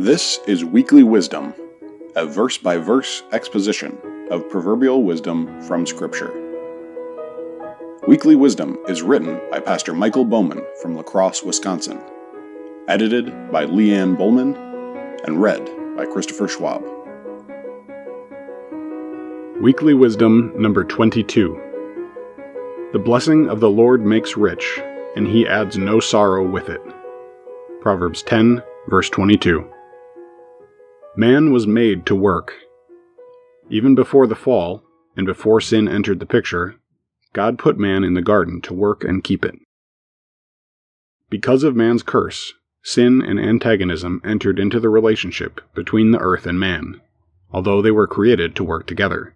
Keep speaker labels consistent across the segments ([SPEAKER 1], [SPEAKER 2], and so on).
[SPEAKER 1] This is Weekly Wisdom, a verse by verse exposition of proverbial wisdom from Scripture. Weekly Wisdom is written by Pastor Michael Bowman from La Crosse, Wisconsin, edited by Leanne Bowman, and read by Christopher Schwab. Weekly Wisdom number 22 The blessing of the Lord makes rich, and he adds no sorrow with it. Proverbs 10, verse 22. Man was made to work. Even before the fall, and before sin entered the picture, God put man in the garden to work and keep it. Because of man's curse, sin and antagonism entered into the relationship between the earth and man, although they were created to work together.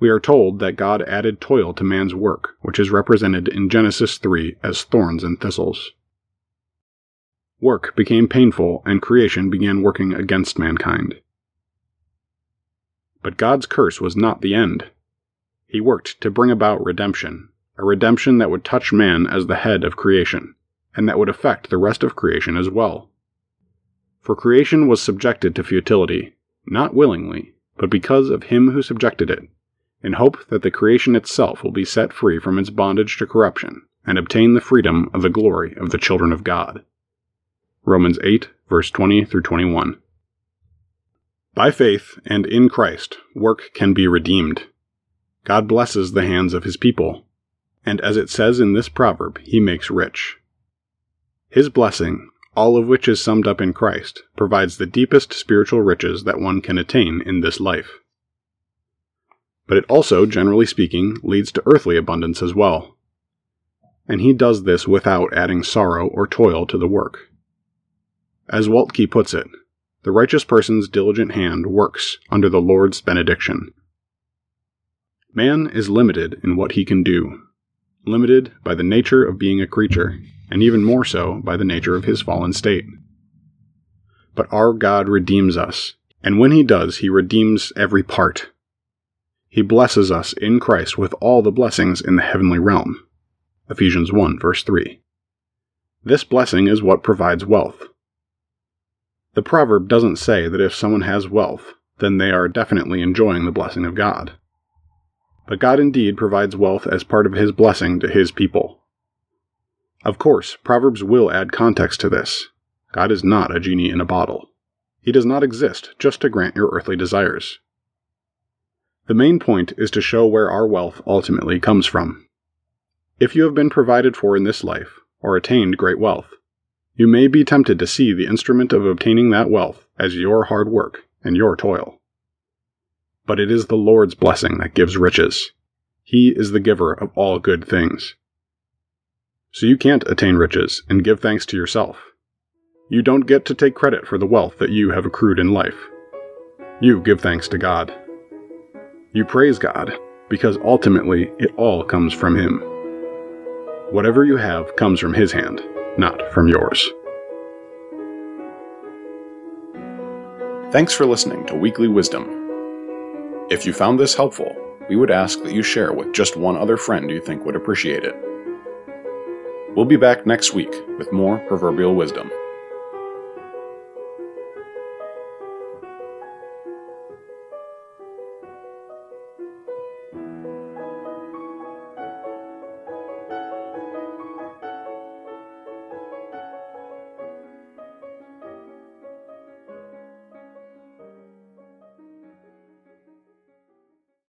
[SPEAKER 1] We are told that God added toil to man's work, which is represented in Genesis 3 as thorns and thistles. Work became painful, and creation began working against mankind. But God's curse was not the end. He worked to bring about redemption, a redemption that would touch man as the head of creation, and that would affect the rest of creation as well. For creation was subjected to futility, not willingly, but because of him who subjected it, in hope that the creation itself will be set free from its bondage to corruption and obtain the freedom of the glory of the children of God. Romans 8, verse 20 through 21. By faith and in Christ, work can be redeemed. God blesses the hands of his people, and as it says in this proverb, he makes rich. His blessing, all of which is summed up in Christ, provides the deepest spiritual riches that one can attain in this life. But it also, generally speaking, leads to earthly abundance as well. And he does this without adding sorrow or toil to the work. As Waltke puts it, the righteous person's diligent hand works under the Lord's benediction. Man is limited in what he can do, limited by the nature of being a creature, and even more so by the nature of his fallen state. But our God redeems us, and when he does, he redeems every part. He blesses us in Christ with all the blessings in the heavenly realm. Ephesians 1, verse 3. This blessing is what provides wealth. The proverb doesn't say that if someone has wealth, then they are definitely enjoying the blessing of God. But God indeed provides wealth as part of His blessing to His people. Of course, Proverbs will add context to this. God is not a genie in a bottle. He does not exist just to grant your earthly desires. The main point is to show where our wealth ultimately comes from. If you have been provided for in this life, or attained great wealth, you may be tempted to see the instrument of obtaining that wealth as your hard work and your toil. But it is the Lord's blessing that gives riches. He is the giver of all good things. So you can't attain riches and give thanks to yourself. You don't get to take credit for the wealth that you have accrued in life. You give thanks to God. You praise God because ultimately it all comes from Him. Whatever you have comes from His hand not from yours. Thanks for listening to Weekly Wisdom. If you found this helpful, we would ask that you share with just one other friend you think would appreciate it. We'll be back next week with more proverbial wisdom.